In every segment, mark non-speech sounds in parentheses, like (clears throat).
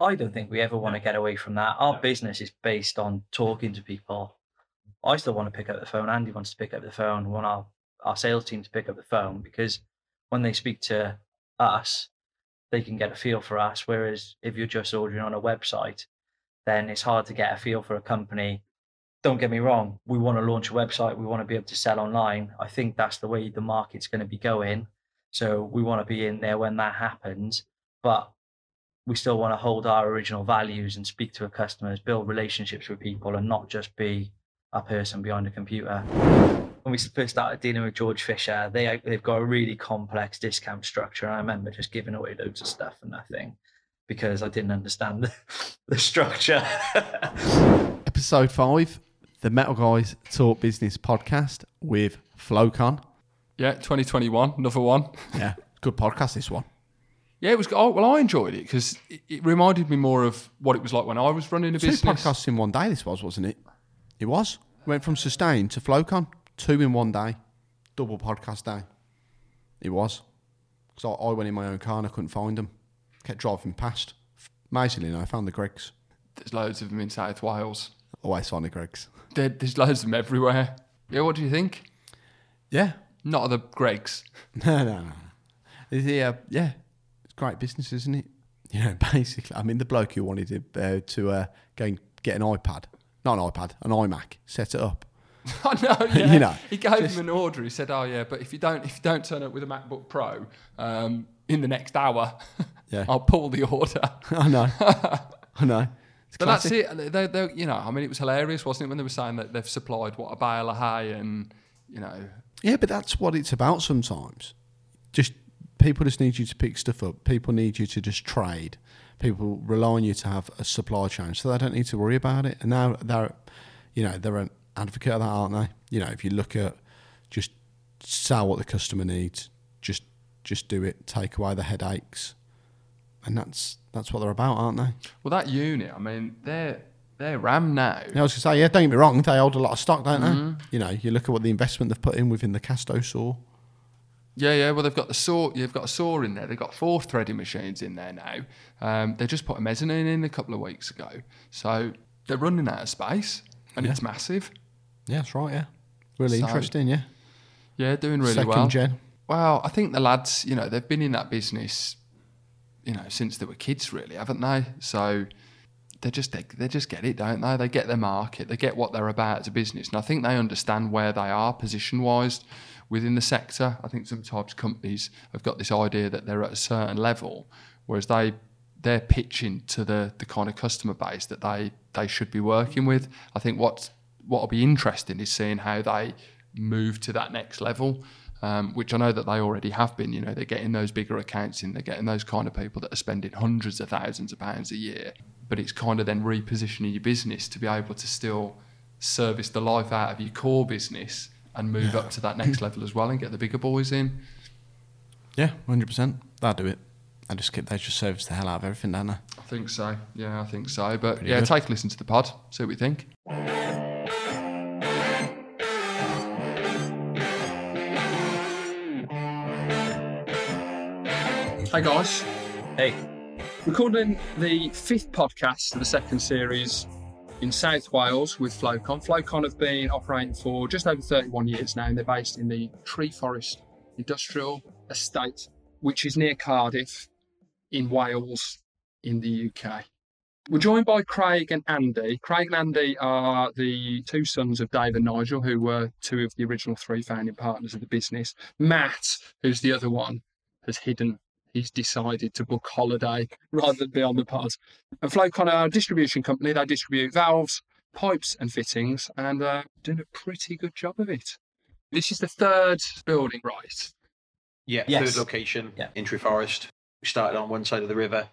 I don't think we ever want to get away from that. Our business is based on talking to people. I still want to pick up the phone. Andy wants to pick up the phone. We want our, our sales team to pick up the phone because when they speak to us, they can get a feel for us. Whereas if you're just ordering on a website, then it's hard to get a feel for a company. Don't get me wrong, we want to launch a website, we want to be able to sell online. I think that's the way the market's going to be going. So we want to be in there when that happens. But we still want to hold our original values and speak to our customers, build relationships with people, and not just be a person behind a computer. When we first started dealing with Georg Fischer, they they've got a really complex discount structure. And I remember just giving away loads of stuff and nothing because I didn't understand the, (laughs) the structure. (laughs) Episode five, the Metal Guys Talk Business podcast with Flocon. Yeah, 2021, another one. Yeah, good podcast. This one. Yeah, it was. Oh, well, I enjoyed it because it, it reminded me more of what it was like when I was running a Two business. podcasts in one day. This was, wasn't it? It was. Went from Sustain to Flocon, two in one day, double podcast day. It was. Because I, I went in my own car and I couldn't find them. Kept driving past. Amazingly, I found the Greggs. There's loads of them in South Wales. Always find the Greggs. There, there's loads of them everywhere. Yeah, what do you think? Yeah. Not the Greggs. (laughs) No, no, no. Is he, uh, yeah, great business, isn't it? (laughs) You know, basically, I mean, the bloke who wanted to, uh, to uh, go and get an iPad, not an iPad, an iMac, set it up. (laughs) I know. (laughs) Yeah. You know, he gave him an order. He said, "Oh yeah, but if you don't, if you don't turn up with a MacBook Pro um, in the next hour, Yeah. I'll pull the order." I know. I know. It's But classic. that's it. They, they, you know, I mean, it was hilarious, wasn't it, when they were saying that they've supplied what a bale of hay and you know, Yeah, but that's what it's about sometimes. Just people just need you to pick stuff up. People need you to just trade. People rely on you to have a supply chain, so they don't need to worry about it. And now they're, you know, they're an advocate of that, aren't they? You know, if you look at just sell what the customer needs, just just do it, take away the headaches, and that's that's what they're about, aren't they? well, that unit. I mean, they're they're RAM now. Yeah, I was going to say, yeah, don't get me wrong, they hold a lot of stock, don't they? Mm-hmm. You know, you look at what the investment they've put in within the Kasto saw. Yeah, yeah. Well, they've got the saw. You've got a saw in there. They've got four threading machines in there now. Um, they just put a mezzanine in a couple of weeks ago, so they're running out of space, and Yeah. it's massive. Yeah, that's right, yeah. Really So- interesting, yeah. Yeah, doing really Second well. gen. Well, I think the lads, you know, they've been in that business, you know, since they were kids, really, haven't they? So they just they, they just get it, don't they? They get their market, they get what they're about as a business, and I think they understand where they are position wise within the sector. I think sometimes companies have got this idea that they're at a certain level, whereas they they're pitching to the the kind of customer base that they they should be working with. I think what what'll be interesting is seeing how they move to that next level um, which I know that they already have been. You know, they're getting those bigger accounts in, they're getting those kind of people that are spending hundreds of thousands of pounds a year. But it's kind of then repositioning your business to be able to still service the life out of your core business and move up to that next (clears throat) level as well and get the bigger boys in. Yeah, 100%. That'll do it. I just keep, they just service the hell out of everything, don't they? I think so. Yeah, I think so. But Pretty yeah, good. take a listen to the pod, see what we think. Hey guys, hey, recording the fifth podcast of the second series in South Wales with Flocon. Flocon have been operating for just over 31 years now, and they're based in the Treforest Industrial Estate, which is near Cardiff in Wales in the UK. We're joined by Craig and Andy. Craig and Andy are the two sons of Dave and Nigel, who were two of the original three founding partners of the business. Matt, who's the other one, has hidden he's decided to book holiday rather than be on the pod. And Flocon are a distribution company. They distribute valves, pipes, and fittings, and uh, doing a pretty good job of it. This is the third building, right? Yeah, Yes. third location Yeah. in Treforest. We started on one side of the river,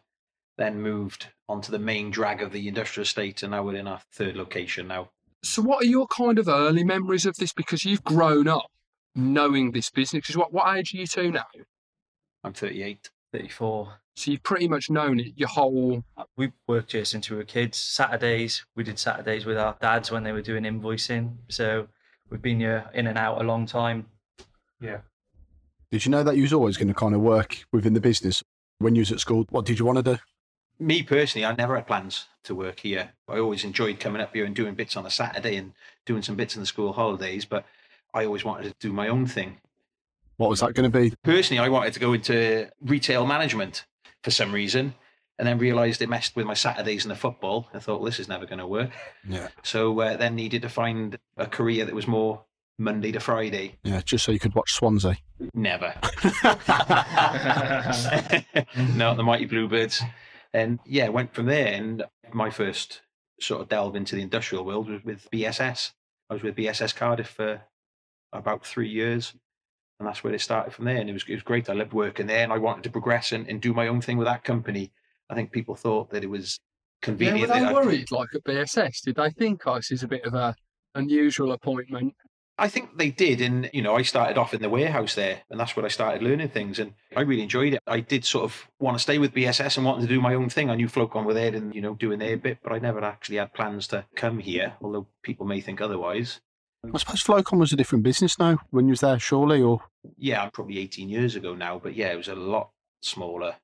then moved onto the main drag of the industrial estate, and now we're in our third location now. So, what are your kind of early memories of this? Because you've grown up knowing this business. 'Cause what, what age are you two now? I'm 38. 34. So, you've pretty much known it your whole. We worked here since we were kids. Saturdays, we did Saturdays with our dads when they were doing invoicing. So we've been here in and out a long time. Yeah. Did you know that you was always going to kind of work within the business when you was at school? What did you want to do? Me personally, I never had plans to work here. I always enjoyed coming up here and doing bits on a Saturday and doing some bits in the school holidays, but I always wanted to do my own thing. What was that going to be? Personally, I wanted to go into retail management for some reason, and then realised it messed with my Saturdays and the football. I thought, well, this is never going to work. Yeah. So uh, then needed to find a career that was more Monday to Friday. Yeah, just so you could watch Swansea. Never. (laughs) (laughs) no, the Mighty Bluebirds. And yeah, went from there. And my first sort of delve into the industrial world was with BSS. I was with BSS Cardiff for about three years. And that's where it started from there. And it was, it was great. I loved working there and I wanted to progress and, and do my own thing with that company. I think people thought that it was Yeah, convenient. were they worried, like at BSS? Did they think, this is a bit of a unusual appointment? I think they did. And, you know, I started off in the warehouse there, and that's where I started learning things. And I really enjoyed it. I did sort of want to stay with BSS and wanted to do my own thing. I knew Flocon were there and, you know, doing their bit, but I never actually had plans to come here, although people may think otherwise. I suppose Flocon was a different business now when you was there, surely, or Yeah, probably 18 years ago now, but yeah, it was a lot smaller.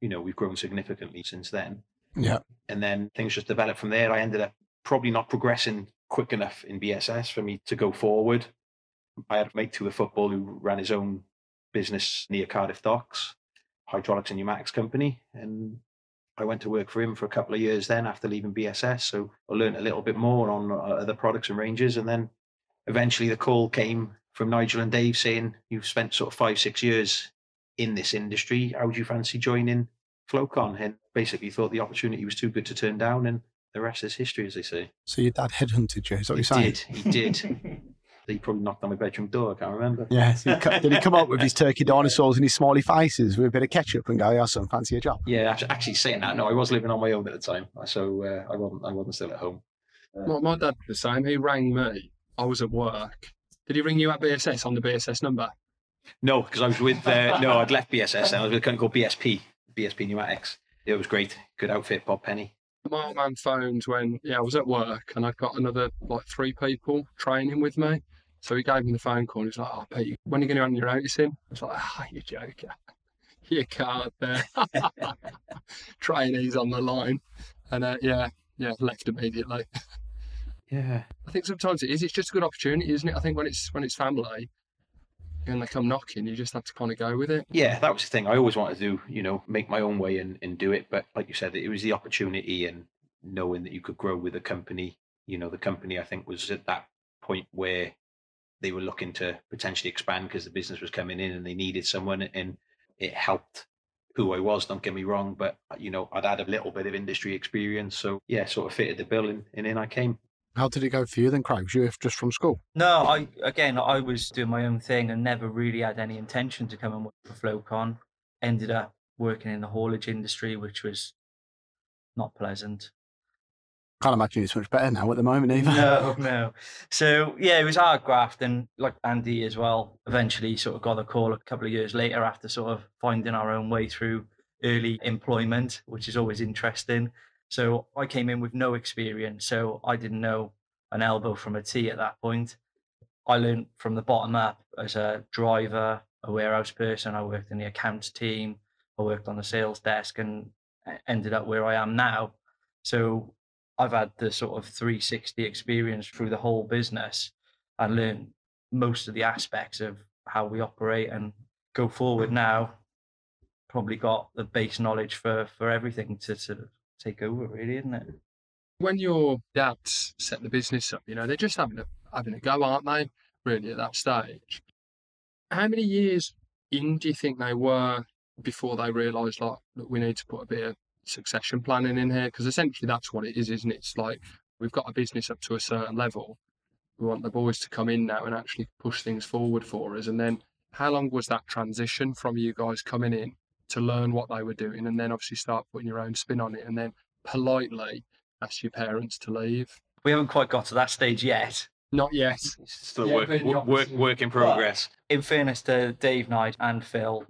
You know, we've grown significantly since then. yeah. and then things just developed from there. I ended up probably not progressing quick enough in BSS for me to go forward. I had a mate to the football who ran his own business near Cardiff Docks, hydraulics and pneumatics company, and I went to work for him for a couple of years then after leaving BSS. So I learned a little bit more on uh, other products and ranges, and then eventually the call came from Nigel and Dave saying, "You've spent sort of five, six years in this industry. How would you fancy joining Flocon?" And basically thought the opportunity was too good to turn down, and the rest is history, as they say. So your dad headhunted you, is that what you're he saying? did. He did. (laughs) he probably knocked on my bedroom door. I can't remember. Yeah. so he co- Did he come up with his turkey (laughs) dinosaurs and his smiley faces with a bit of ketchup and go, yeah, son, fancy a job? Yeah, actually saying that, no, I was living on my own at the time, so uh, I wasn't. I wasn't still at home. My, my dad was the same. He rang me. I was at work. Did he ring you at BSS on the BSS number? No, because I was with. Uh, no, I'd left BSS and I was with a company called BSP, BSP Pneumatics. It was great, good outfit, Bob Penny. My old man phoned when yeah I was at work and I got another like three people training with me. So he gave me the phone call and he was like, "Oh, Pete, when are you going to hand your notice in?" I was like, "Ah, you joking? (laughs) Your card there, (laughs) trainees on the line." And uh, yeah, yeah, left immediately. (laughs) Yeah, I think sometimes it is. It's just a good opportunity, isn't it? I think when it's when it's family and they come knocking, you just have to kind of go with it. yeah, that was the thing. I always wanted to do, you know, make my own way and, and do it. But like you said, it was the opportunity and knowing that you could grow with a company. You know, the company I think was at that point where they were looking to potentially expand because the business was coming in and they needed someone, and it helped who I was. Don't get me wrong, but you know, I'd had a little bit of industry experience, so yeah, sort of fitted the bill, and, and in I came. How did it go for you then, Craig? Was you just from school? No, I again I was doing my own thing and never really had any intention to come and work for Flocon. Ended up working in the haulage industry, which was not pleasant. Can't imagine it's much better now at the moment, either. no, (laughs) no. So yeah, it was hard graft, and like Andy as well. Eventually, sort of got a call a couple of years later after sort of finding our own way through early employment, which is always interesting. So I came in with no experience, so I didn't know an elbow from a a T at that point. I learned from the bottom up as a driver, a warehouse person. I worked in the accounts team. I worked on the sales desk, and ended up where I am now. So I've had the sort of 360 experience through the whole business and learned most of the aspects of how we operate and go forward now. Probably got the base knowledge for for everything to sort of take over, really, isn't it? When your dads set the business up, you know they're just having a having a go, aren't they? Really at that stage. How many years in do you think they were before they realised like, look, we need to put a bit of succession planning in here? Because essentially that's what it is, isn't it? It's like we've got a business up to a certain level. We want the boys to come in now and actually push things forward for us. And then how long was that transition from you guys coming in to learn what they were doing and then obviously start putting your own spin on it and then politely ask your parents to leave? We haven't quite got to that stage yet. Not yet. It's still Yeah, work, work, work, work in progress. In fairness to Dave Knight and Phil,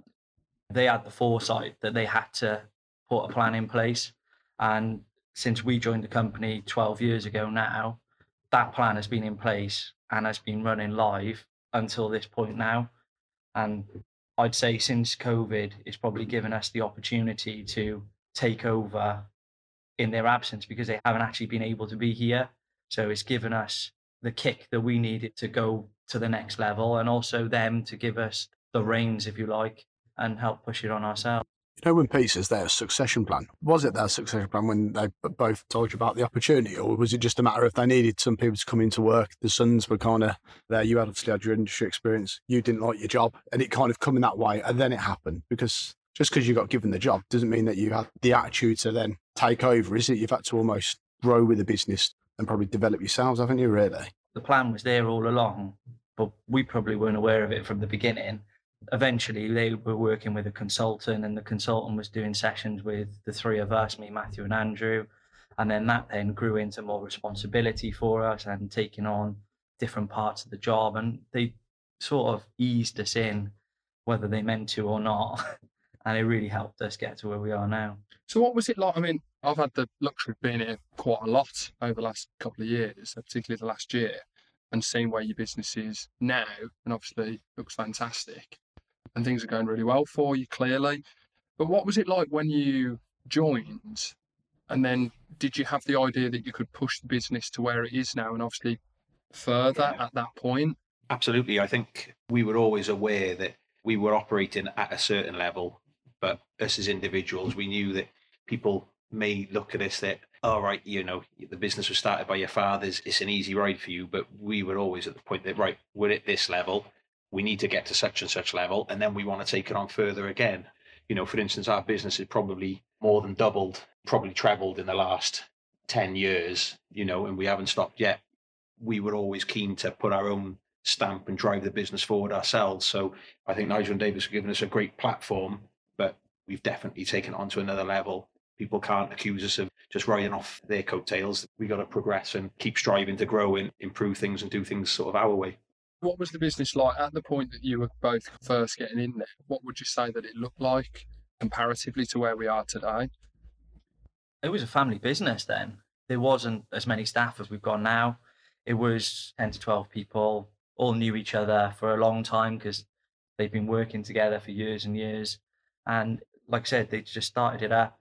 they had the foresight that they had to put a plan in place. And since we joined the company 12 years ago now, that plan has been in place and has been running live until this point now. And I'd say since COVID, it's probably given us the opportunity to take over in their absence because they haven't actually been able to be here. So it's given us the kick that we needed to go to the next level and also them to give us the reins, if you like, and help push it on ourselves. When Pete says their succession plan, was it their succession plan when they both told you about the opportunity, or was it just a matter of they needed some people to come into work? The sons were kind of there. You had obviously had your industry experience. You didn't like your job, and it kind of come in that way, and then it happened because just because you got given the job doesn't mean that you had the attitude to then take over, is it? You've had to almost grow with the business and probably develop yourselves, haven't you? Really, the plan was there all along, but we probably weren't aware of it from the beginning eventually they were working with a consultant and the consultant was doing sessions with the three of us me matthew and andrew. And then that then grew into more responsibility for us and taking on different parts of the job. And they sort of eased us in whether they meant to or not. (laughs) And it really helped us get to where we are now. So what was it like? I mean i've had the luxury of being here quite a lot over the last couple of years uh, particularly the last year and seeing where your business is now and obviously looks fantastic and things are going really well for you, clearly. But what was it like when you joined? And then did you have the idea that you could push the business to where it is now and obviously further yeah. at that point? Absolutely. I think we were always aware that we were operating at a certain level, but us as individuals, we knew that people may look at us that, all right, you know, the business was started by your fathers, it's an easy ride for you. But we were always at the point that, right, we're at this level we need to get to such and such level, and then we want to take it on further again. You know, for instance, our business has probably more than doubled, probably trebled in the last 10 years, you know, and we haven't stopped yet. We were always keen to put our own stamp and drive the business forward ourselves. So I think Nigel and Davis have given us a great platform, but we've definitely taken it on to another level. People can't accuse us of just riding off their coattails. We've got to progress and keep striving to grow and improve things and do things sort of our way. What was the business like at the point that you were both first getting in there? What would you say that it looked like comparatively to where we are today? It was a family business then. There wasn't as many staff as we've got now. It was 10 to 12 people, all knew each other for a long time because they've been working together for years and years. And like I said, they just started it up,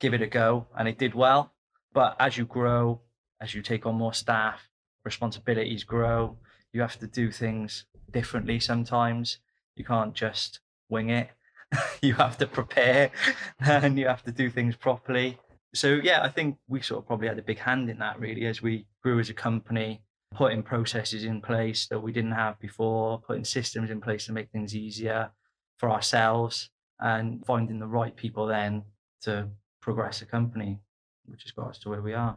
give it a go, and it did well. But as you grow, as you take on more staff, responsibilities grow, you have to do things differently sometimes. You can't just wing it. (laughs) you have to prepare (laughs) and you have to do things properly. So yeah, I think we sort of probably had a big hand in that really as we grew as a company, putting processes in place that we didn't have before, putting systems in place to make things easier for ourselves and finding the right people then to progress the company, which has got us to where we are.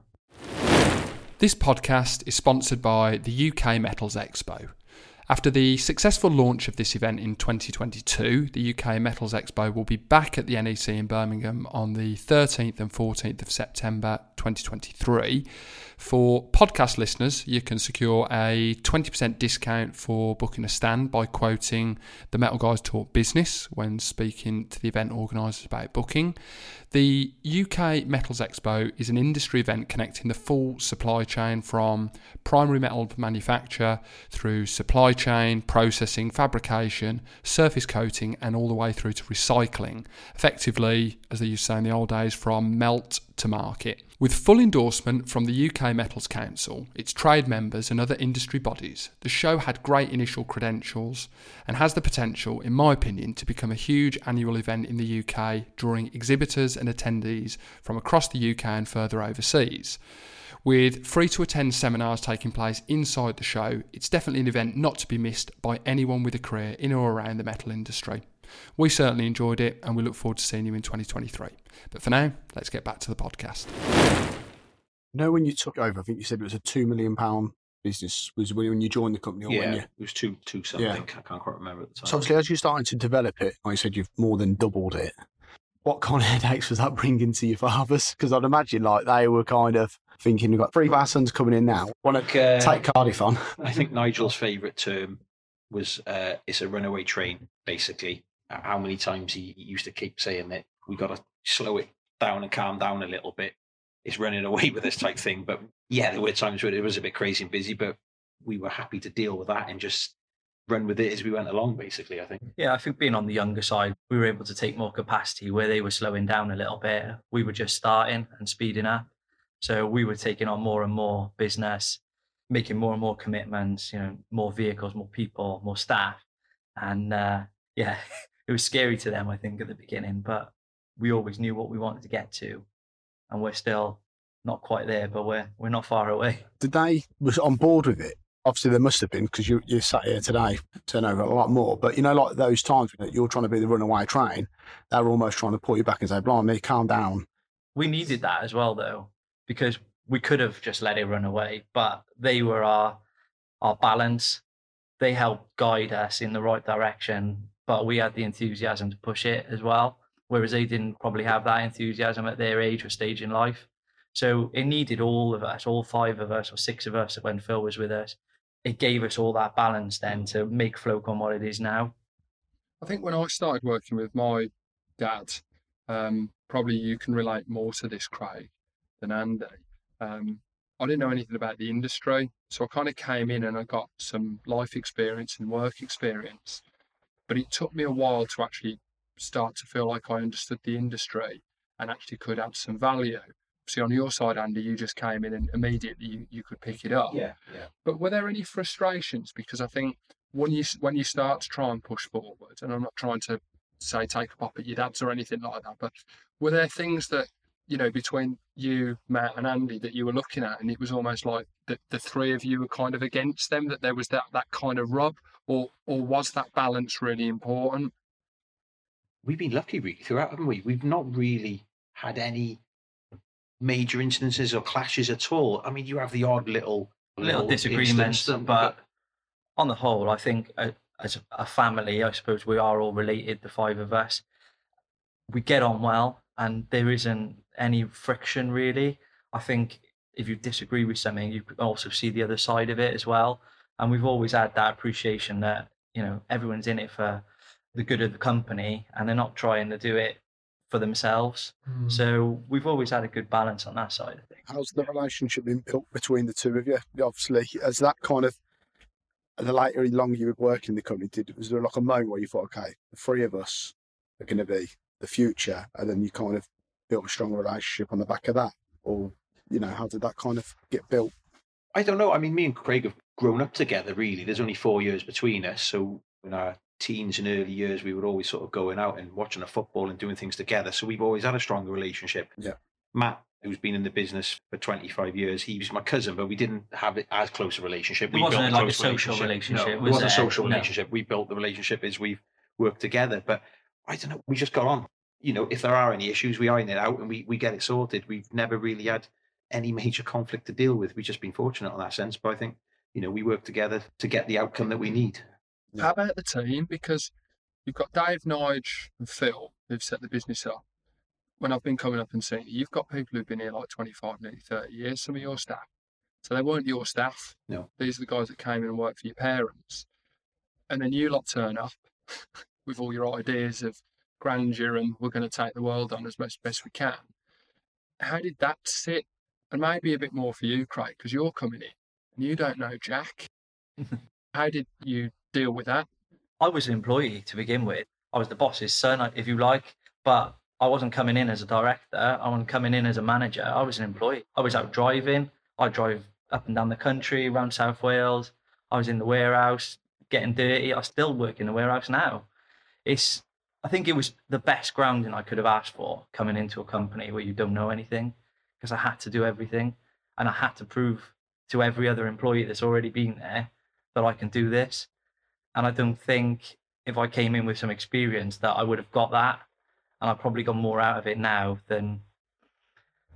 This podcast is sponsored by the UK Metals Expo. After the successful launch of this event in 2022, the UK Metals Expo will be back at the NEC in Birmingham on the 13th and 14th of September 2023. For podcast listeners, you can secure a 20% discount for booking a stand by quoting the Metal Guys Talk Business when speaking to the event organisers about booking. The UK Metals Expo is an industry event connecting the full supply chain from primary metal manufacture through supply chain, processing, fabrication, surface coating, and all the way through to recycling. Effectively, as they used to say in the old days, from melt to market. With full endorsement from the UK Metals Council, its trade members, and other industry bodies, the show had great initial credentials and has the potential, in my opinion, to become a huge annual event in the UK, drawing exhibitors and attendees from across the UK and further overseas. With free to attend seminars taking place inside the show, it's definitely an event not to be missed by anyone with a career in or around the metal industry. We certainly enjoyed it and we look forward to seeing you in 2023. But for now, let's get back to the podcast. No, when you took over, I think you said it was a £2 million business was when you joined the company or yeah, when you... it was two two something. Yeah. I can't quite remember at the time. So obviously, as you're starting to develop it, like you said, you've more than doubled it. What kind of (laughs) headaches was that bringing to your fathers? Because I'd imagine like they were kind of thinking, we've got three of our sons coming in now. Want to uh, take Cardiff on? I think Nigel's favourite term was uh, it's a runaway train, basically how many times he used to keep saying that we got to slow it down and calm down a little bit. It's running (laughs) away with this type thing. But yeah, there were times where it was a bit crazy and busy, but we were happy to deal with that and just run with it as we went along, basically, I think. Yeah, I think being on the younger side, we were able to take more capacity where they were slowing down a little bit. We were just starting and speeding up. So we were taking on more and more business, making more and more commitments, you know, more vehicles, more people, more staff. And uh, yeah, (laughs) it was scary to them, I think, at the beginning, but we always knew what we wanted to get to. And we're still not quite there, but we're we're not far away. Did they was on board with it? Obviously, there must have been because you you sat here today, turn over a lot more. But you know, like those times when you're trying to be the runaway train, they were almost trying to pull you back and say, "Blimey, calm down." We needed that as well, though, because we could have just let it run away, but they were our our balance. They helped guide us in the right direction, but we had the enthusiasm to push it as well. Whereas they didn't probably have that enthusiasm at their age or stage in life. So it needed all of us, all five of us or six of us when Phil was with us. It gave us all that balance then to make Flocon what it is now. I think when I started working with my dad, um, probably you can relate more to this, Craig, than Andy. Um, I didn't know anything about the industry, so I kind of came in and I got some life experience and work experience. But it took me a while to actually start to feel like I understood the industry and actually could add some value see on your side, Andy, you just came in and immediately you, you could pick it up. Yeah, yeah. But were there any frustrations? Because I think when you when you start to try and push forward, and I'm not trying to say take a pop at your dads or anything like that, but were there things that you know between you, Matt, and Andy that you were looking at, and it was almost like that the three of you were kind of against them, that there was that that kind of rub, or or was that balance really important? We've been lucky really throughout, haven't we? We've not really had any major incidences or clashes at all. I mean, you have the odd little little, disagreements, but on the whole, I think uh, as a family, I suppose we are all related. The five of us, we get on well, and there isn't any friction really. I think if you disagree with something, you can also see the other side of it as well. And we've always had that appreciation that you know everyone's in it for the good of the company, and they're not trying to do it for themselves. Mm. So we've always had a good balance on that side of things. How's the relationship been built between the two of you? Obviously, as that kind of the later longer you were working in the company, did was there like a moment where you thought, okay, the three of us are going to be the future, and then you kind of built a strong relationship on the back of that, or you know, how did that kind of get built? I don't know. I mean, me and Craig have grown up together. Really, there's only four years between us, so in our teens and early years, we were always sort of going out and watching a football and doing things together. So we've always had a stronger relationship. Yeah. Matt, who's been in the business for 25 years, he was my cousin, but we didn't have it as close a relationship. It we wasn't like a social relationship. relationship. No, it wasn't a social relationship. We built the relationship as we've worked together. But I don't know, we just got on. You know, if there are any issues, we iron it out and we, we get it sorted. We've never really had any major conflict to deal with. We've just been fortunate in that sense. But I think, you know, we work together to get the outcome that we need. How about the team? Because you've got Dave, Nige, and Phil who've set the business up. When I've been coming up and seeing you, you've got people who've been here like 25, nearly 30 years, some of your staff. So they weren't your staff. No. These are the guys that came in and worked for your parents. And then you lot turn up (laughs) with all your ideas of grandeur and we're going to take the world on as best, best we can. How did that sit? And maybe a bit more for you, Craig, because you're coming in and you don't know Jack. (laughs) How did you deal with that? I was an employee to begin with. I was the boss's son, uh, if you like, but I wasn't coming in as a director. I wasn't coming in as a manager. I was an employee. I was out driving. I drove up and down the country, around South Wales. I was in the warehouse, getting dirty. I still work in the warehouse now. It's, I think it was the best grounding I could have asked for coming into a company where you don't know anything, because I had to do everything, and I had to prove to every other employee that's already been there that I can do this. And I don't think if I came in with some experience that I would have got that. And I've probably got more out of it now than.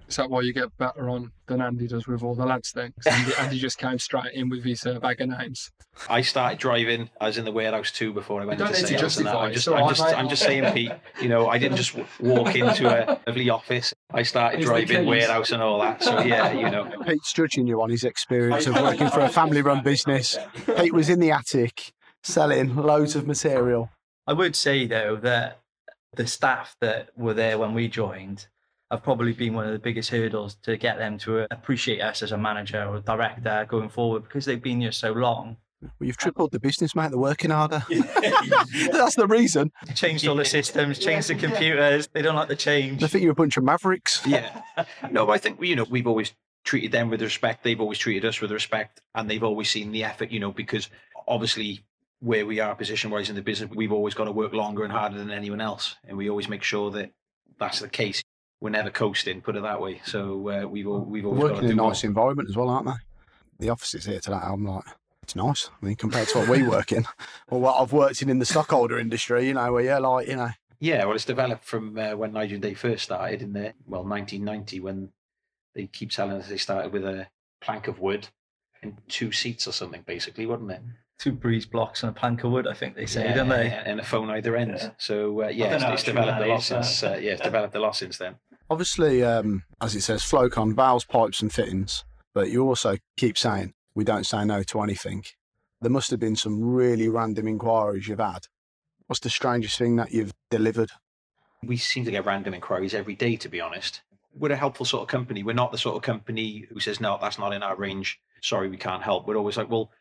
Is that why you get better on than Andy does with all the lads then? Andy, Andy, just came straight in with his uh, bag of names. I started driving. I was in the warehouse too before I went into sales. Justify I'm just, I'm, just, I'm just saying, Pete. You know, I didn't just walk into a (laughs) lovely office. I started driving warehouse and all that. So yeah, you know. (laughs) Pete's judging you on his experience of working for a family-run business. Pete was in the attic selling loads of material. I would say though that the staff that were there when we joined have probably been one of the biggest hurdles to get them to appreciate us as a manager or director going forward because they've been here so long. Well, you've tripled the business, mate. They're working harder. (laughs) (laughs) That's the reason. Changed all the systems, changed the computers. They don't like the change. They think you're a bunch of mavericks. yeah. (laughs) No, I think you know we've always treated them with respect. They've always treated us with respect, and they've always seen the effort. You know, because obviously where we are position wise in the business, we've always got to work longer and harder than anyone else, and we always make sure that that's the case. We're never coasting, put it that way. So uh, we've al- we've always got Working to in do a more. nice environment as well, aren't they? The offices here today, I'm like, it's nice. I mean, compared to what we work in (laughs) or what I've worked in in the stockholder industry, you know, where you're like, you know, Yeah, well, it's developed from uh, when Nigel and Day first started in the well 1990 when they keep telling us they started with a plank of wood and two seats or something, basically, wasn't it? Two breeze blocks and a plank of wood, I think they say, yeah, don't they? And a phone either end. Yeah. So uh, yeah, it's, it's developed that a lot uh, since. Uh, yeah, it's developed a lot since then. Obviously, um, as it says, Flocon, valves, pipes, and fittings. But you also keep saying we don't say no to anything. There must have been some really random inquiries you've had. What's the strangest thing that you've delivered? We seem to get random inquiries every day, to be honest. We're a helpful sort of company. We're not the sort of company who says, no, that's not in our range. Sorry, we can't help. We're always like, well,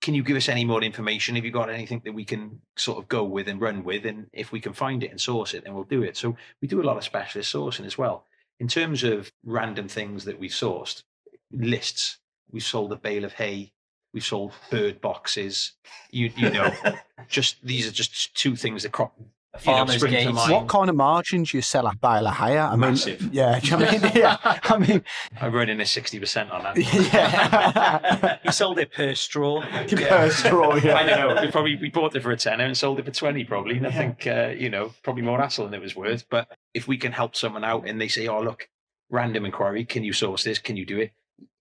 can you give us any more information? Have you got anything that we can sort of go with and run with? And if we can find it and source it, then we'll do it. So we do a lot of specialist sourcing as well. In terms of random things that we've sourced, lists, we've sold a bale of hay, we've sold bird boxes. You, you know, (laughs) just these are just two things that crop. A You know, farmer's spring to gate. mind. What kind of margins you sell at Bale of Hire? I Massive. mean, yeah, you know I mean, (laughs) yeah, I mean, (laughs) I'm running a 60% on that. (laughs) yeah. he sold it per straw. Per straw, yeah. I don't know. We probably we bought it for a tenner and sold it for twenty, probably. And I think uh, you know probably more hassle than it was worth. But if we can help someone out and they say, "Oh, look, random inquiry, can you source this? Can you do it?"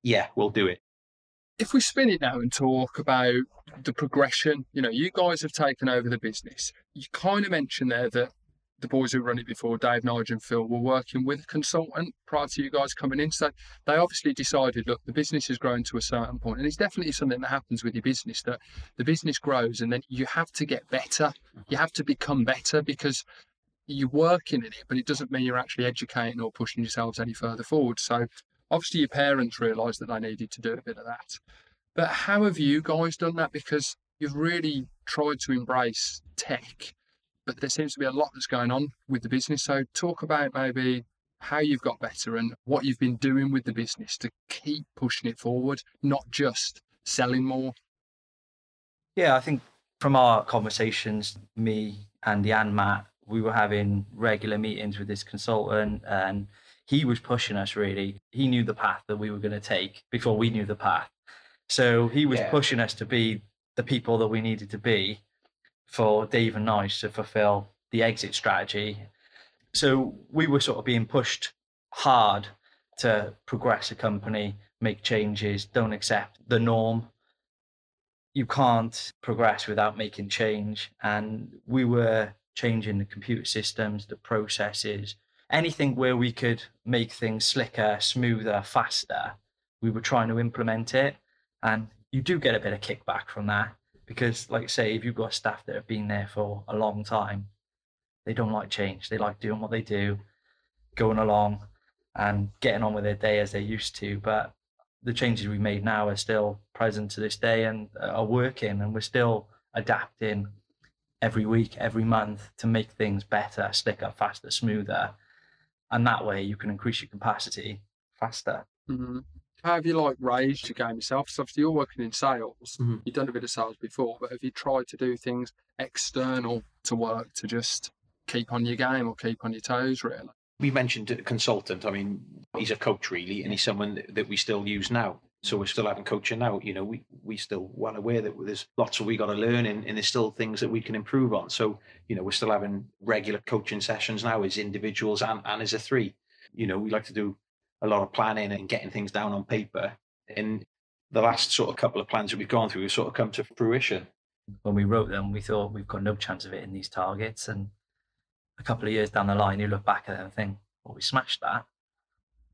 Yeah, we'll do it. if we spin it now and talk about the progression, you know, you guys have taken over the business. You kind of mentioned there that the boys who run it before, Dave, Nigel, and Phil, were working with a consultant prior to you guys coming in. So they obviously decided, look, the business has grown to a certain point, and it's definitely something that happens with your business that the business grows, and then you have to get better. Mm-hmm. You have to become better because you're working in it, but it doesn't mean you're actually educating or pushing yourselves any further forward. So obviously your parents realised that they needed to do a bit of that. But how have you guys done that? Because you've really tried to embrace tech, but there seems to be a lot that's going on with the business. So talk about maybe how you've got better and what you've been doing with the business to keep pushing it forward, not just selling more. Yeah, I think from our conversations, me, Andy, and Matt, we were having regular meetings with this consultant, and he was pushing us really. He knew the path that we were going to take before we knew the path. So he was Yeah. pushing us to be the people that we needed to be for Dave and Nige to fulfill the exit strategy. So we were sort of being pushed hard to progress a company, make changes, don't accept the norm you can't progress without making change. And we were changing the computer systems, the processes, anything where we could make things slicker, smoother, faster. We were trying to implement it. And you do get a bit of kickback from that because, like say, if you've got staff that have been there for a long time, they don't like change. They like doing what they do, going along and getting on with their day as they used to. But the changes we made now are still present to this day and are working and we're still adapting every week every month to make things better slicker faster smoother and that way you can increase your capacity faster Mm-hmm. How have you like raised your game yourself? So obviously you're working in sales. Mhm. You've done a bit of sales before, but have you tried to do things external to work to just keep on your game or keep on your toes really? We mentioned a consultant. I mean, he's a coach really, and he's someone that- that we still use now. So we're still having coaching now. You know, we we still well aware that there's lots of we got to learn, and, and there's still things that we can improve on. So you know, we're still having regular coaching sessions now as individuals and, and as a three. You know, we like to do a lot of planning and getting things down on paper. And the last sort of couple of plans that we've gone through we've sort of come to fruition. when we wrote them we thought we've got no chance of hitting these targets and a couple of years down the line you look back at it and think well we smashed that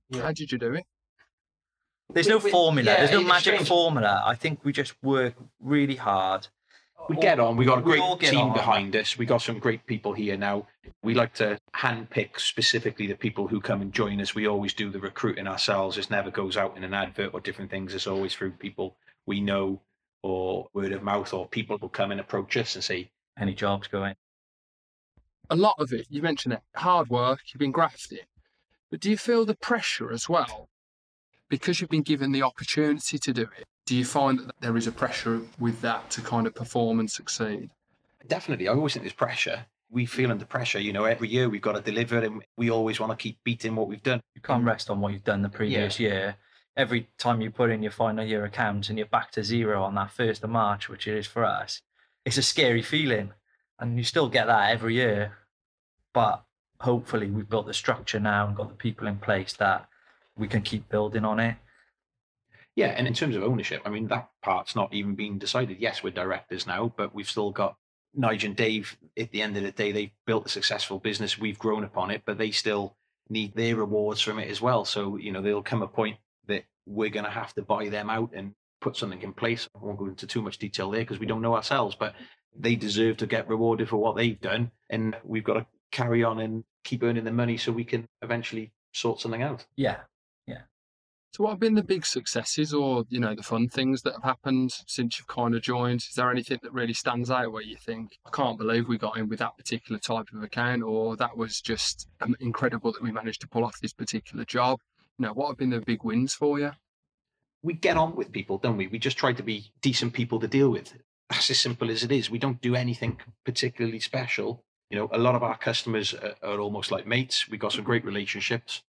Yeah. How did you do it? there's no formula yeah, there's no magic strange. formula i think we just work really hard we get on. We got a great team on. behind us. We got some great people here now. We like to handpick specifically the people who come and join us. We always do the recruiting ourselves. It never goes out in an advert or different things. It's always through people we know or word of mouth, or people will come and approach us and say, Any jobs going? A lot of it, you mentioned it, hard work, you've been grafting. But do you feel the pressure as well? Because you've been given the opportunity to do it, do you find that there is a pressure with that to kind of perform and succeed? Definitely. I always think there's pressure. We feel under pressure. You know, every year we've got to deliver and we always want to keep beating what we've done. You can't rest on what you've done the previous year. Every time you put in your final year accounts and you're back to zero on that first of March, which it is for us, it's a scary feeling. And you still get that every year. But hopefully we've built the structure now and got the people in place that we can keep building on it. Yeah, and in terms of ownership, I mean, that part's not even been decided. Yes, we're directors now, but we've still got Nigel and Dave. At the end of the day, they've built a successful business. We've grown upon it, but they still need their rewards from it as well. So, you know, there'll come a point that we're going to have to buy them out and put something in place. I won't go into too much detail there because we don't know ourselves, but they deserve to get rewarded for what they've done. And we've got to carry on and keep earning the money so we can eventually sort something out. Yeah. So, what have been the big successes or, you know, the fun things that have happened since you've kind of joined? Is there anything that really stands out where you think, I can't believe we got in with that particular type of account, or that was just um, incredible that we managed to pull off this particular job? You know, what have been the big wins for you? We get on with people, don't we? We just try to be decent people to deal with. That's as simple as it is. We don't do anything particularly special. You know, a lot of our customers are, are almost like mates. We've got some great relationships,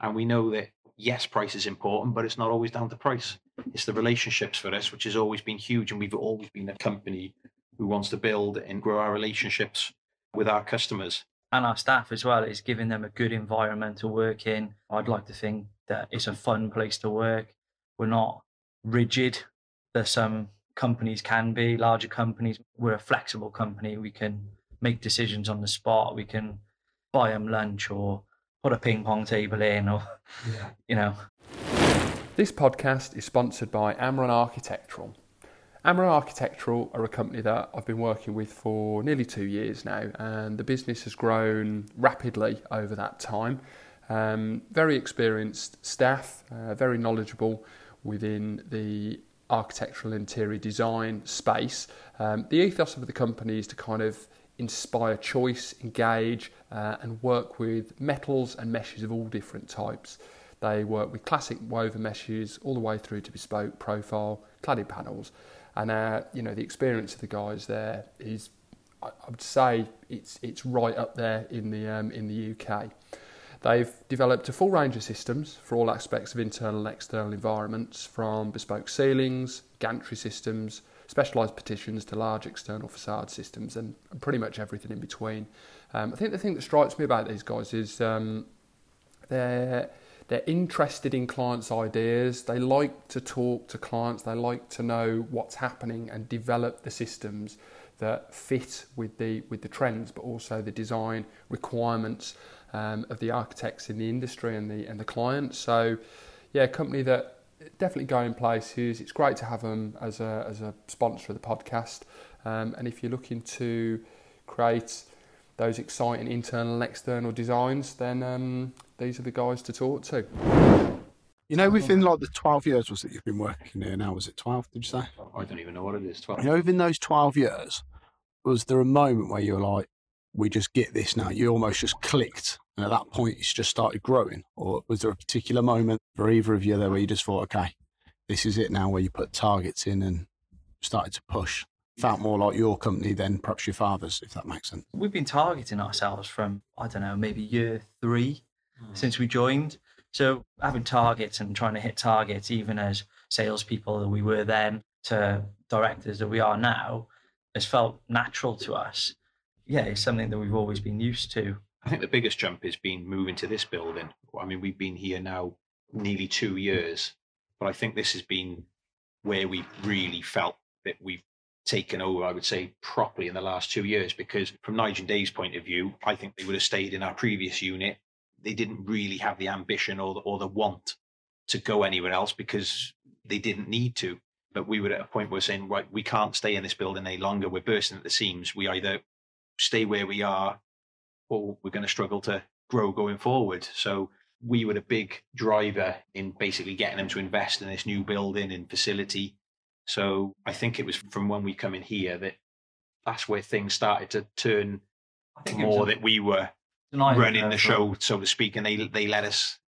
and we know that yes, price is important, but it's not always down to price. It's the relationships for us, which has always been huge. And we've always been a company who wants to build and grow our relationships with our customers. And our staff as well is giving them a good environment to work in. I'd like to think that it's a fun place to work. We're not rigid that some companies can be, larger companies. We're a flexible company. We can make decisions on the spot. We can buy them lunch or put a ping pong table in or, yeah. you know. This podcast is sponsored by Amron Architectural. Amron Architectural are a company that I've been working with for nearly two years now, and the business has grown rapidly over that time. Um, very experienced staff, uh, very knowledgeable within the architectural interior design space. Um, the ethos of the company is to kind of inspire choice, engage, uh, and work with metals and meshes of all different types. They work with classic woven meshes all the way through to bespoke profile cladded panels. And uh, you know the experience of the guys there is, I would say, it's it's right up there in the um, in the UK. They've developed a full range of systems for all aspects of internal and external environments, from bespoke ceilings, gantry systems, specialised partitions to large external facade systems and, and pretty much everything in between. Um, I think the thing that strikes me about these guys is um, they're they're interested in clients' ideas. They like to talk to clients. They like to know what's happening and develop the systems that fit with the with the trends, but also the design requirements um, of the architects in the industry and the and the clients. So, yeah, a company that definitely going places. It's great to have them as a, as a sponsor of the podcast. Um, and if you're looking to create those exciting internal and external designs, then um, these are the guys to talk to. You know, within like the 12 years was that you've been working here now, was it 12, did you say? I don't even know what it is, 12. You know, within those 12 years, was there a moment where you were like, we just get this now? You almost just clicked and at that point, it's just started growing? Or was there a particular moment for either of you there where you just thought, okay, this is it now, where you put targets in and started to push? Felt more like your company than perhaps your father's, if that makes sense. We've been targeting ourselves from, I don't know, maybe year three mm. since we joined. So having targets and trying to hit targets, even as salespeople that we were then to directors that we are now, has felt natural to us. Yeah, it's something that we've always been used to. I think the biggest jump has been moving to this building. I mean, we've been here now nearly two years, but I think this has been where we really felt that we've taken over, I would say, properly in the last two years. Because from Nigel Day's point of view, I think they would have stayed in our previous unit. They didn't really have the ambition or the, or the want to go anywhere else because they didn't need to. But we were at a point where we're saying, right, we can't stay in this building any longer. We're bursting at the seams. We either stay where we are or we're going to struggle to grow going forward. So we were a big driver in basically getting them to invest in this new building and facility So I think it was from when we come in here that that's where things started to turn more a- that we were running the show, so to speak, and they they let us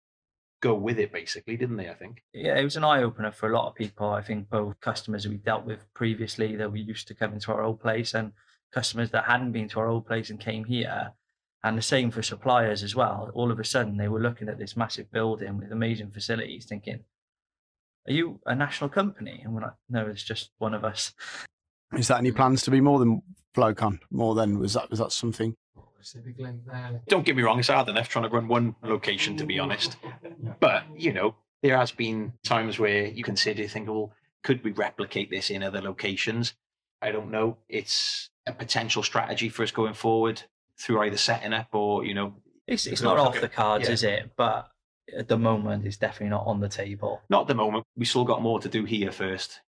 go with it basically, didn't they? I think. yeah, it was an eye opener for a lot of people. I think both customers we dealt with previously that we used to come into our old place and customers that hadn't been to our old place and came here. And the same for suppliers as well. All of a sudden, they were looking at this massive building with amazing facilities, thinking, Are you a national company? And we're like, No, it's just one of us. Is that any plans to be more than Flocon? More than was that was that something? Uh, don't get me wrong; it's hard enough trying to run one location, to be honest. But you know, there has been times where you consider, think, well, could we replicate this in other locations? I don't know. It's a potential strategy for us going forward through either setting up or you know, It's, it's not off the cards, Yeah. is it? But at the moment, it's definitely not on the table. not at the moment. We still got more to do here first,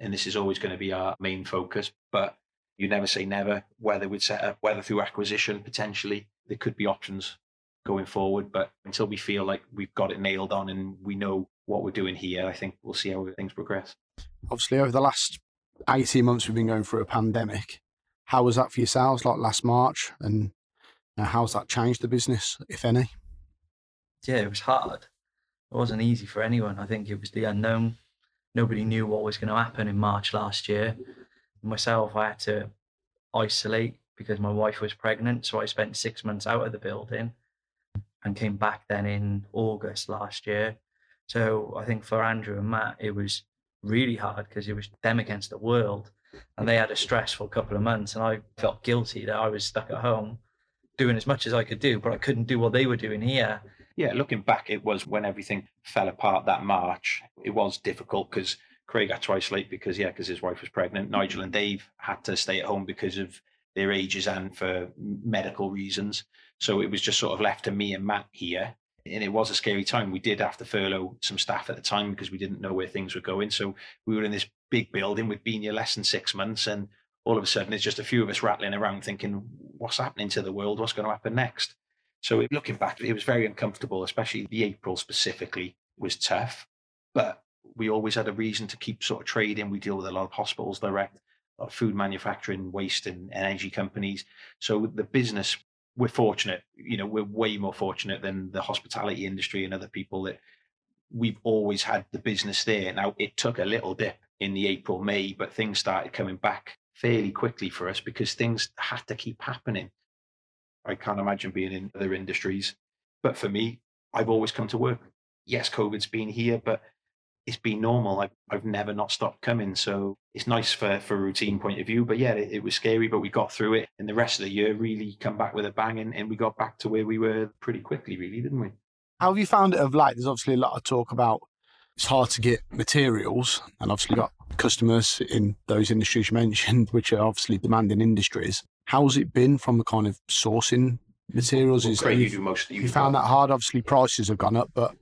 and this is always going to be our main focus. But you never say never. Whether we'd set up, whether through acquisition potentially, there could be options going forward. But until we feel like we've got it nailed on and we know what we're doing here, I think we'll see how things progress. Obviously, over the last eighteen months, we've been going through a pandemic. How was that for yourselves? Like last March, and uh, how's that changed the business, if any? yeah, it was hard. It wasn't easy for anyone. I think it was the unknown. Nobody knew what was going to happen in March last year. Myself, I had to isolate because my wife was pregnant. So I spent six months out of the building and came back then in August last year. So I think for Andrew and Matt, it was really hard because it was them against the world. And they had a stressful couple of months. And I felt guilty that I was stuck at home doing as much as I could do, but I couldn't do what they were doing here. Yeah, looking back, it was when everything fell apart that March. It was difficult because Craig had to isolate because, yeah, because his wife was pregnant. Mm-hmm. Nigel and Dave had to stay at home because of their ages and for medical reasons. So it was just sort of left to me and Matt here. And it was a scary time. We did have to furlough some staff at the time because we didn't know where things were going. So we were in this big building. We'd been here less than six months. And all of a sudden, it's just a few of us rattling around thinking, what's happening to the world? What's going to happen next? So looking back, it was very uncomfortable, especially the April specifically was tough. But we always had a reason to keep sort of trading. We deal with a lot of hospitals direct, a lot of food manufacturing, waste and energy companies. So the business, we're fortunate, you know, we're way more fortunate than the hospitality industry and other people that we've always had the business there. Now it took a little dip in the April, May, but things started coming back fairly quickly for us because things had to keep happening. I can't imagine being in other industries. But for me, I've always come to work. Yes, COVID's been here, but it's been normal. I've, I've never not stopped coming. So it's nice for, for a routine point of view. But yeah, it, it was scary, but we got through it. And the rest of the year really come back with a bang and, and we got back to where we were pretty quickly, really, didn't we? How have you found it of late? There's obviously a lot of talk about it's hard to get materials, and obviously got customers in those industries you mentioned, (laughs) which are obviously demanding industries. How's it been from the kind of sourcing materials? Well, Is Craig, you you, do most. you found that hard? Obviously, prices have gone up, but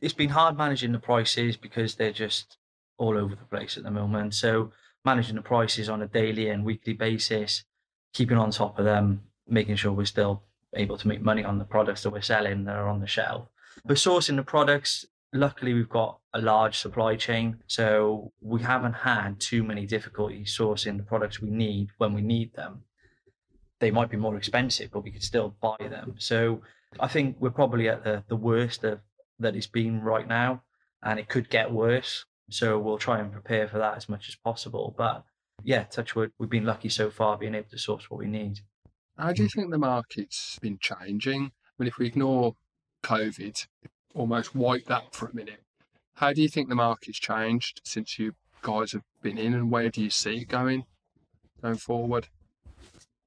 it's been hard managing the prices because they're just all over the place at the moment. So managing the prices on a daily and weekly basis, keeping on top of them, making sure we're still able to make money on the products that we're selling that are on the shelf. But sourcing the products, luckily we've got a large supply chain, so we haven't had too many difficulties sourcing the products we need when we need them. They might be more expensive, but we could still buy them. So I think we're probably at the, the worst of that it's been right now, and it could get worse. So we'll try and prepare for that as much as possible. But yeah, touch wood, we've been lucky so far being able to source what we need. How do you think the market's been changing? I mean, if we ignore COVID, almost wipe that for a minute, how do you think the market's changed since you guys have been in, and where do you see it going going forward?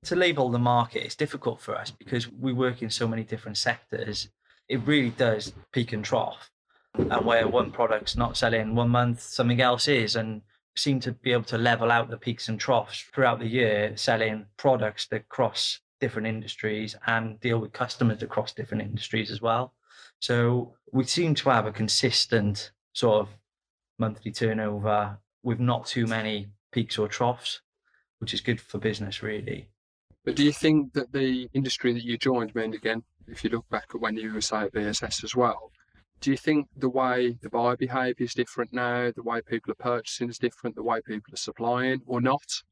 to label the market it's difficult for us because we work in so many different sectors. It really does peak and trough and where one product's not selling one month something else is and seem to be able to level out the peaks and troughs throughout the year selling products that cross different industries and deal with customers across different industries as well so we seem to have a consistent sort of monthly turnover with not too many peaks or troughs which is good for business really But do you think that the industry that you joined, I mean, again, if you look back at when you were say at BSS as well, Do you think the way the buyer behaviour is different now, the way people are purchasing is different, the way people are supplying, or not?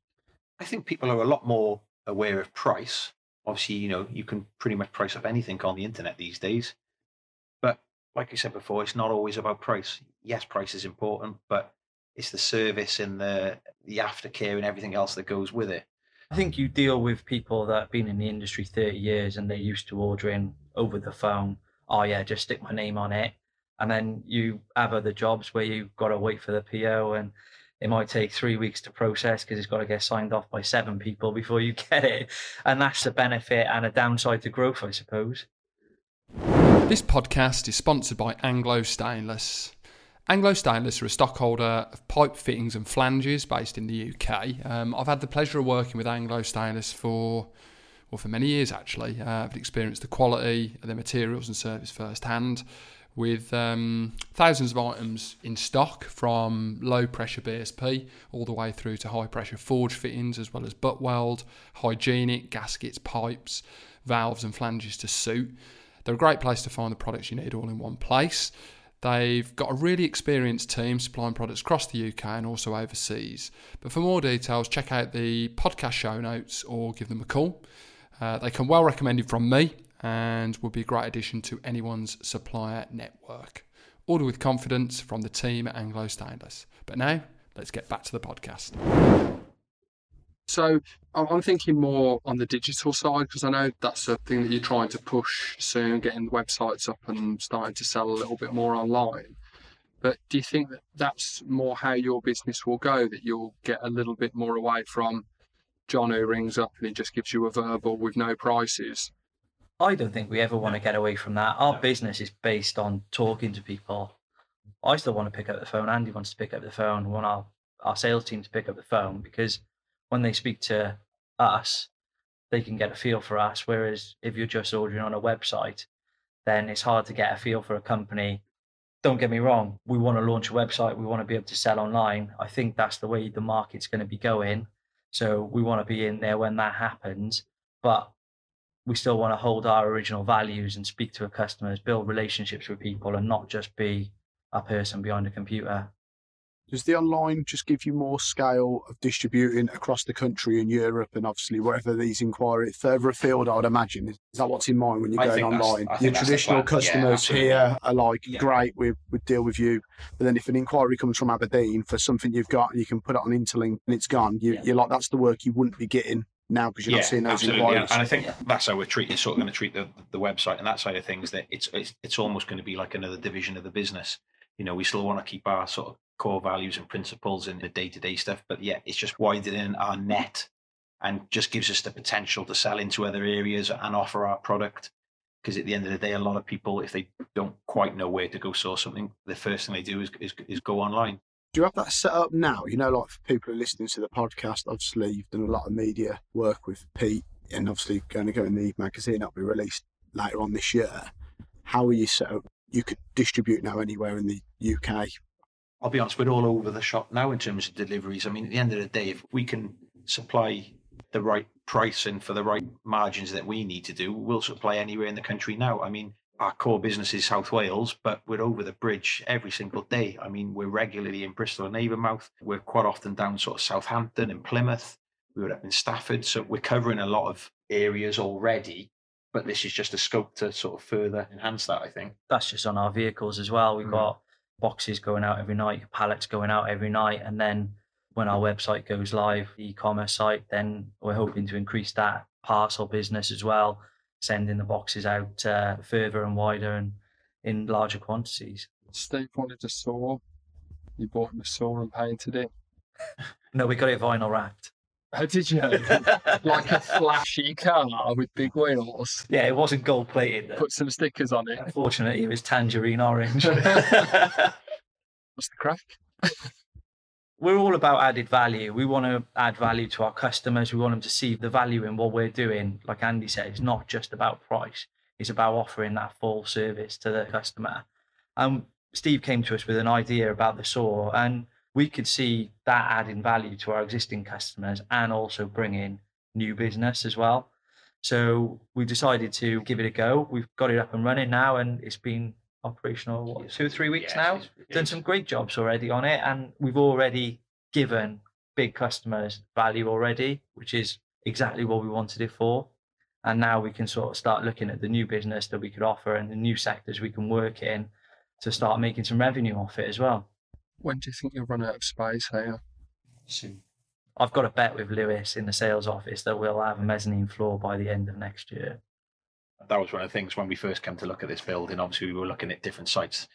I think people are a lot more aware of price. Obviously, you know, you can pretty much price up anything on the internet these days. Like I said before, it's not always about price. Yes, price is important, but it's the service and the the aftercare and everything else that goes with it. I think you deal with people that have been in the industry 30 years and they're used to ordering over the phone. Oh, yeah, just stick my name on it. And then you have other jobs where you've got to wait for the PO and it might take three weeks to process because it's got to get signed off by seven people (laughs) before you get it. And that's a benefit and a downside to growth, I suppose. This podcast is sponsored by Anglo Stainless. Anglo Stainless are a stockholder of pipe fittings and flanges based in the UK. Um, I've had the pleasure of working with Anglo Stainless for well for many years actually. Uh, I've experienced the quality of their materials and service firsthand with um, thousands of items in stock from low pressure BSP all the way through to high pressure forge fittings as well as butt weld, hygienic, gaskets, pipes, valves and flanges to suit. They're a great place to find the products you need all in one place. They've got a really experienced team supplying products across the UK and also overseas. But for more details, check out the podcast show notes or give them a call. Uh, they can well recommend it from me and would be a great addition to anyone's supplier network. Order with confidence from the team at Anglo Stainless. But now, let's get back to the podcast. So I'm thinking more on the digital side because I know that's something that you're trying to push soon, getting websites up and starting to sell a little bit more online. But do you think that that's more how your business will go? That you'll get a little bit more away from John who rings up and he just gives you a verbal with no prices? I don't think we ever want to get away from that. Our business is based on talking to people. I still want to pick up the phone. Andy wants to pick up the phone. We want our, our sales team to pick up the phone because when they speak to us, they can get a feel for us. Whereas if you're just ordering on a website, then it's hard to get a feel for a company. Don't get me wrong, we want to launch a website, we want to be able to sell online. I think that's the way the market's going to be going. So we want to be in there when that happens. But we still want to hold our original values and speak to our customers, build relationships with people, and not just be a person behind a computer. Does the online just give you more scale of distributing across the country and Europe and obviously wherever these inquiries further afield, I would imagine? Is that what's in mind when you're I going online? Your the traditional plan. Yeah, customers here are like, Yeah. great, we would deal with you. But then if an inquiry comes from Aberdeen for something you've got and you can put it on Interlink and it's gone, you, Yeah. you're like, that's the work you wouldn't be getting now because you're not seeing those absolutely. inquiries. And I think Yeah. that's how we're treating, sort of going to treat the, the website and that side of things. That it's, it's it's almost going to be like another division of the business. You know, we still want to keep our sort of core values and principles in the day to day stuff, but yeah, it's just widening our net and just gives us the potential to sell into other areas and offer our product. Because at the end of the day, a lot of people, if they don't quite know where to go source something, the first thing they do is, is, is go online. Do you have that set up now? You know, like for people who are listening to the podcast, obviously you've done a lot of media work with Pete and obviously going to go in the magazine that'll be released later on this year. How are you set up? You could distribute now anywhere in the UK. I'll be honest, we're all over the shop now in terms of deliveries. I mean, at the end of the day, if we can supply the right pricing for the right margins that we need to do, we'll supply anywhere in the country now. I mean, our core business is South Wales, but we're over the bridge every single day. I mean, we're regularly in Bristol and Avonmouth. We're quite often down sort of Southampton and Plymouth. We were up in Stafford. So we're covering a lot of areas already, but this is just a scope to sort of further enhance that, I think. That's just on our vehicles as well. We've Mm. got boxes going out every night, pallets going out every night, and then when our website goes live, the e-commerce site, then we're hoping to increase that parcel business as well, sending the boxes out uh, further and wider and in larger quantities. Steve wanted a saw. You bought him a saw and painted it. (laughs) No, we got it vinyl wrapped. (laughs) How did you? (laughs) like a flashy car with big wheels. yeah, it wasn't gold plated. though. Put some stickers on it. Unfortunately, it was tangerine orange. (laughs) What's the crack? we're all about added value. We want to add value to our customers. We want them to see the value in what we're doing. Like Andy said, it's not just about price. It's about offering that full service to the customer. And Steve came to us with an idea about the saw, and we could see that adding value to our existing customers and also bring in new business as well. So we decided to give it a go. We've got it up and running now, and it's been operational what, two or three weeks Yes, now. it's- Done some great jobs already on it, and we've already given big customers value already, which is exactly what we wanted it for. And now we can sort of start looking at the new business that we could offer and the new sectors we can work in to start making some revenue off it as well. When do you think you'll run out of space here? soon. I've got a bet with Lewis in the sales office that we'll have a mezzanine floor by the end of next year. that was one of the things when we first came to look at this building. Obviously, we were looking at different sites.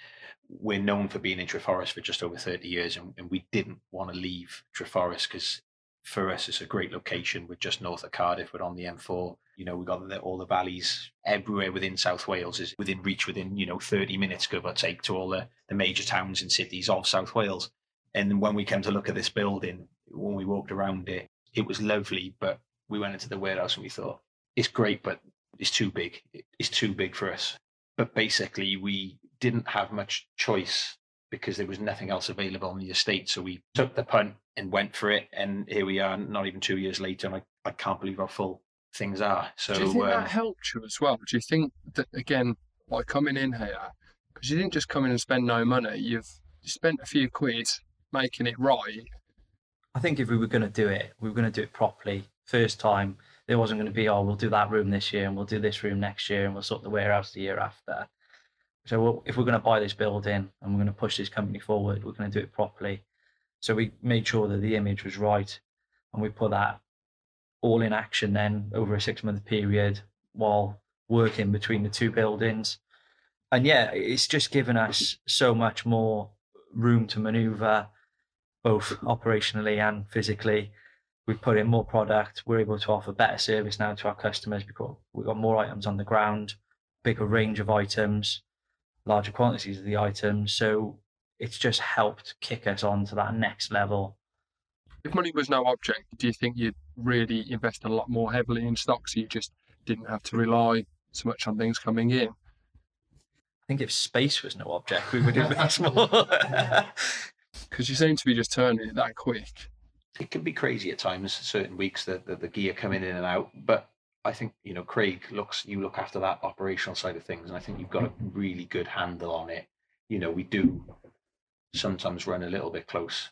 We're known for being in Treforest for just over 30 years, and, and we didn't want to leave Treforest because for us, it's a great location. We're just north of Cardiff, we're on the M4. You know, we've got the, all the valleys everywhere within South Wales is within reach within, you know, 30 minutes, give or take, to all the, the major towns and cities of South Wales. And when we came to look at this building, when we walked around it, it was lovely, but we went into the warehouse and we thought, it's great, but it's too big. It's too big for us. But basically, we didn't have much choice because there was nothing else available on the estate. So we took the punt and went for it. And here we are, not even two years later. And I, I can't believe how full things are. So do you think um, that helped you as well? Do you think that again, by coming in here, because you didn't just come in and spend no money, you've spent a few quid making it right. I think if we were going to do it, we were going to do it properly. First time, there wasn't going to be, oh, we'll do that room this year and we'll do this room next year and we'll sort the warehouse the year after. So we'll, if we're going to buy this building and we're going to push this company forward, we're going to do it properly. So we made sure that the image was right and we put that all in action then over a six month period while working between the two buildings. And yeah, it's just given us so much more room to maneuver, both operationally and physically. We've put in more product. We're able to offer better service now to our customers because we've got more items on the ground, bigger range of items, larger quantities of the items. So it's just helped kick us on to that next level. If money was no object, do you think you'd really invest a lot more heavily in stocks so you just didn't have to rely so much on things coming in? I think if space was no object, we would invest (laughs) more. (laughs) Because you seem to be just turning it that quick. it can be crazy at times, certain weeks that the, the gear coming in and out. But I think, you know, Craig looks, you look after that operational side of things. And I think you've got a really good handle on it. You know, we do sometimes run a little bit close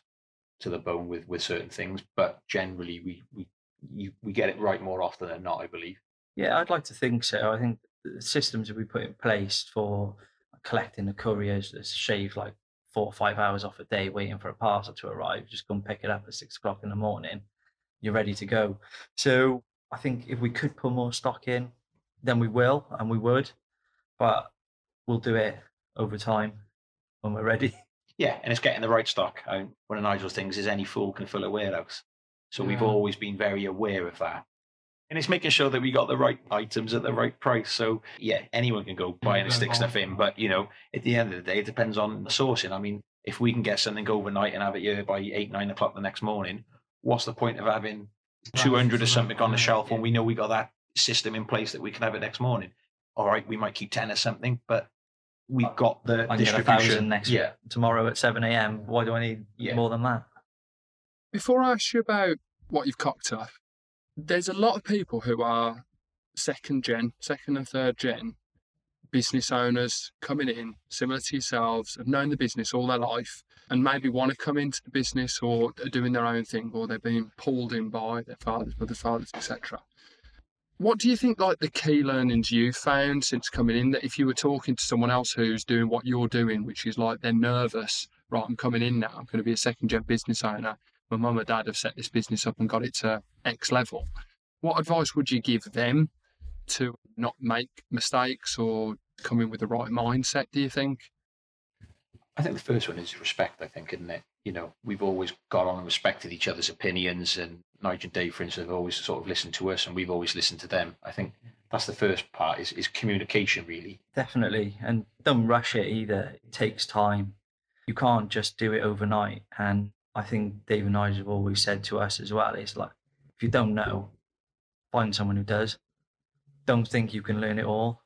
to the bone with, with certain things, but generally we, we, you, we get it right more often than not, I believe. Yeah, I'd like to think so. I think the systems that we put in place for collecting the couriers that shave like four or five hours off a day waiting for a parcel to arrive. Just come pick it up at six o'clock in the morning. You're ready to go. So I think if we could put more stock in, then we will and we would, but we'll do it over time when we're ready. Yeah, and it's getting the right stock. I, one of Nigel's things is any fool can fill a warehouse. So we've always been very aware of that. And it's making sure that we got the right items at the right price. So yeah, anyone can go mm, buy and stick stuff in. But you know, at the end of the day, it depends on the sourcing. I mean, if we can get something overnight and have it here by eight, nine o'clock the next morning, what's the point of having two hundred or something on the shelf when we know we got that system in place that we can have it next morning? All right, we might keep ten or something, but we've got the I can get a distribution. thousand next yeah, tomorrow at seven a.m. Why do I need Yeah. more than that? Before I ask you about what you've cocked up, there's a lot of people who are second gen, second and third gen business owners coming in, similar to yourselves, have known the business all their life and maybe want to come into the business or are doing their own thing or they're being pulled in by their fathers, mother's fathers, etc. What do you think like the key learnings you've found since coming in that if you were talking to someone else who's doing what you're doing, which is like they're nervous, right, I'm coming in now, I'm going to be a second gen business owner my mum and dad have set this business up and got it to X level. What advice would you give them to not make mistakes or come in with the right mindset, do you think? I think the first one is respect, I think, isn't it? You know, we've always got on and respected each other's opinions, and Nigel and Dave, for instance, have always sort of listened to us, and we've always listened to them. I think that's the first part is, is communication, really. Definitely. And don't rush it either. It takes time. You can't just do it overnight. And I think Dave and Nigel have always said to us as well, it's like, if you don't know, find someone who does. Don't think you can learn it all.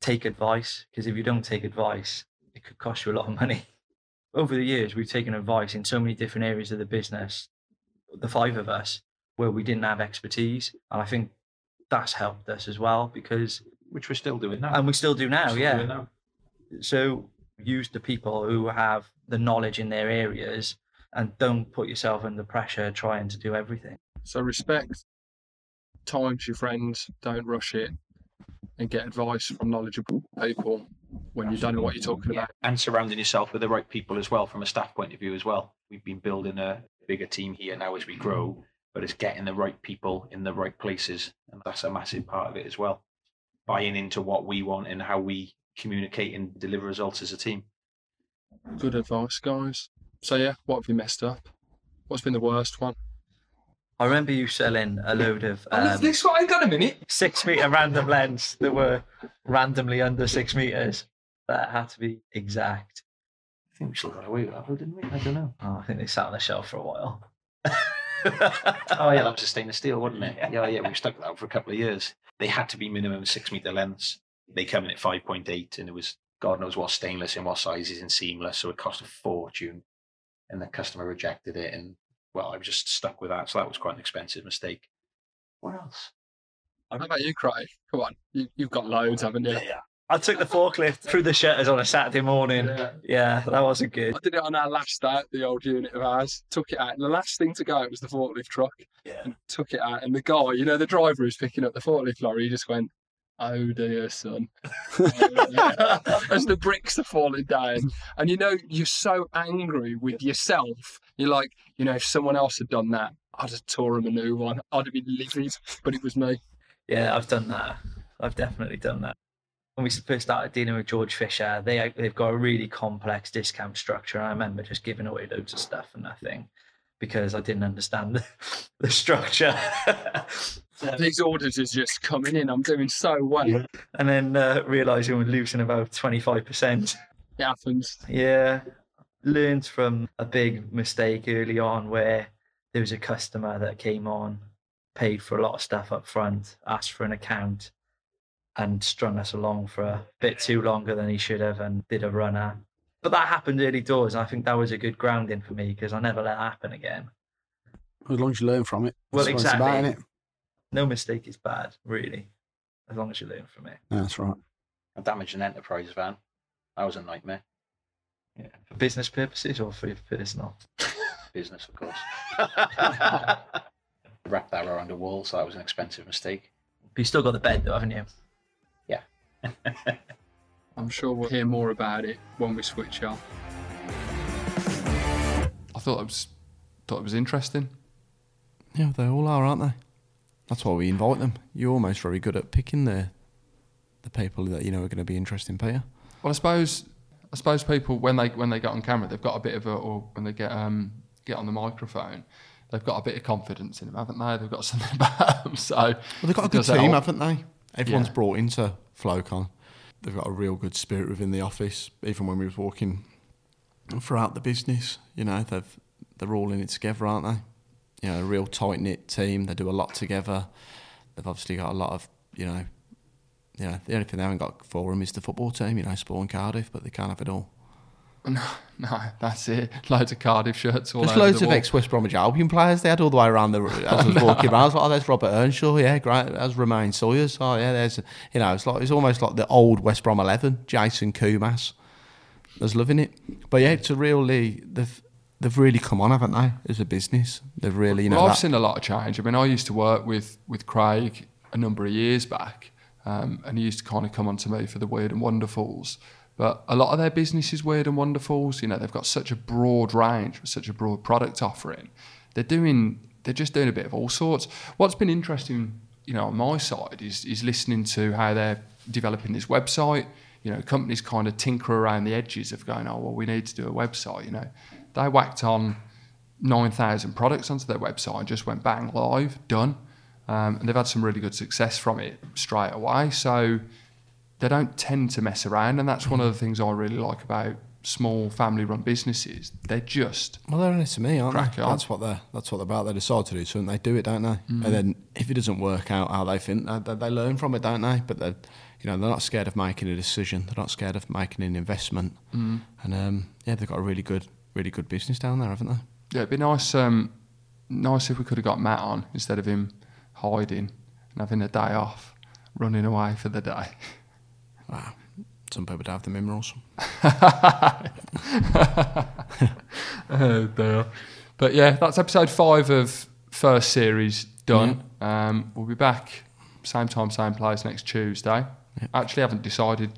Take advice, because if you don't take advice, it could cost you a lot of money. (laughs) Over the years, we've taken advice in so many different areas of the business, the five of us, where we didn't have expertise. And I think that's helped us as well because Which we're still doing now. and we still do now, Still yeah. now. So use the people who have the knowledge in their areas and don't put yourself under pressure trying to do everything. So respect times your friends, don't rush it, and get advice from knowledgeable people when you don't know what you're talking about. and surrounding yourself with the right people as well from a staff point of view as well. We've been building a bigger team here now as we grow, but it's getting the right people in the right places, and that's a massive part of it as well. Buying into what we want and how we communicate and deliver results as a team. Good advice, guys. So yeah, what have you messed up? What's been the worst one? I remember you selling a load of um, this one. Hang on a minute. six meter random lengths that were randomly under six meters. That had to be exact. I think we still got away with that, though, didn't we? I don't know. Oh, I think they sat on the shelf for a while. (laughs) Oh yeah, that was a stainless steel, wasn't it? Yeah, yeah. We stuck with that for a couple of years. They had to be minimum six meter lengths. They come in at five point eight, and it was God knows what stainless and what sizes and seamless, so it cost a fortune. And the customer rejected it, and well, I was just stuck with that. So that was quite an expensive mistake. What else? How about you, Craig? Come on, you, you've got loads, haven't you? Yeah. I took the forklift through the shutters on a Saturday morning. Yeah. Yeah, that wasn't good. I did it on our last day the old unit of ours. Took it out, and the last thing to go out was the forklift truck. Yeah. And took it out, and the guy, you know, the driver who's picking up the forklift lorry, he just went, "Oh dear, son," (laughs) as the bricks are falling down. And you know, you're so angry with yourself. You're like, you know, if someone else had done that, I'd have tore him a new one. I'd have been livid, but it was me. Yeah, I've done that. I've definitely done that. When we first started dealing with Georg Fischer, they they've got a really complex discount structure. I remember just giving away loads of stuff for nothing because I didn't understand the, (laughs) the structure. (laughs) So- These orders is just coming in. I'm doing so well. and then uh, realizing we're losing about twenty five percent. It happens. Yeah, learned from a big mistake early on where there was a customer that came on, paid for a lot of stuff up front, asked for an account, and strung us along for a bit too longer than he should have, and did a runner. But that happened early doors. I think that was a good grounding for me because I never let that happen again. As long as you learn from it. Well, That's what it's about, exactly. No mistake is bad, really, as long as you learn from it. Yeah, that's right. A damaged an enterprise van. That was a nightmare. Yeah, for business purposes or for your personal. (laughs) Business, of course. (laughs) Wrapped that around a wall, so that was an expensive mistake. But you still got the bed though, haven't you? (laughs) I'm sure we'll hear more about it when we switch on. I thought it was thought it was interesting. Yeah, they all are, aren't they? That's why we invite them. You're almost very good at picking the the people that you know are going to be interesting, Peter. Well, I suppose I suppose people when they when they get on camera, they've got a bit of a or when they get um get on the microphone, they've got a bit of confidence in them, haven't they? They've got (laughs) something about them. So Well, they've got a good team, help. haven't they? Everyone's Yeah. brought into Flocon. They've got a real good spirit within the office. Even when we was walking throughout the business, you know, they've they're all in it together, aren't they? You know, a real tight knit team. They do a lot together. They've obviously got a lot of, you know, you know, the only thing they haven't got for them is the football team. You know, and Cardiff, but they can't have it all. No, (laughs) no, that's it. Loads of Cardiff shirts all There's over loads the of wall. ex West Bromwich Albion players they had all the way around the as I was walking (laughs) around. I was like, oh, there's Robert Earnshaw, yeah, great. There's Romaine Sawyers. Oh yeah, there's you know, it's like it's almost like the old West Brom eleven, Jason Koumas. I was loving it. But yeah, it's a really they've they've really come on, haven't they, as a business. They've really, you know, well, I've that- seen a lot of change. I mean, I used to work with with Craig a number of years back, um, and he used to kind of come on to me for the weird and wonderfuls. But a lot of their business is weird and wonderfuls. You know, they've got such a broad range, such a broad product offering. They're doing, they're just doing a bit of all sorts. What's been interesting, you know, on my side is is listening to how they're developing this website. You know, companies kind of tinker around the edges of going, oh well, we need to do a website. You know, they whacked on 9,000 products onto their website and just went bang live, done. Um, and they've had some really good success from it straight away. So they don't tend to mess around. And that's one of the things I really like about small family run businesses. They're just, Well, they're only to me, aren't they? on. That's what they're that's what they're about. They decide to do something, they do it, don't they? And then if it doesn't work out how they think, they, they, learn from it, don't they? But they, you know, they're not scared of making a decision. They're not scared of making an investment. And um, yeah, they've got a really good, really good business down there, haven't they? yeah, it'd be nice, um, nice if we could have got Matt on instead of him hiding and having a day off, running away for the day. (laughs) Wow. Some people don't have the minerals. oh (laughs) dear. But yeah, that's episode five of first series done. Um, we'll be back same time, same place next Tuesday. Actually, haven't decided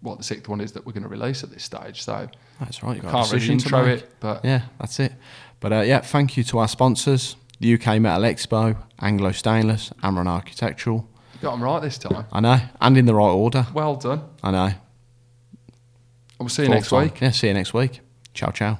what the sixth one is that we're going to release at this stage, so That's right. You got can't really intro it. But Yeah, that's it. But uh, yeah, thank you to our sponsors: the UK Metal Expo, Anglo Stainless, Amron Architectural. Got them right this time. I know, and in the right order. Well done. I know. And we'll see you Fourth next time. week. Yeah, see you next week. Ciao, ciao.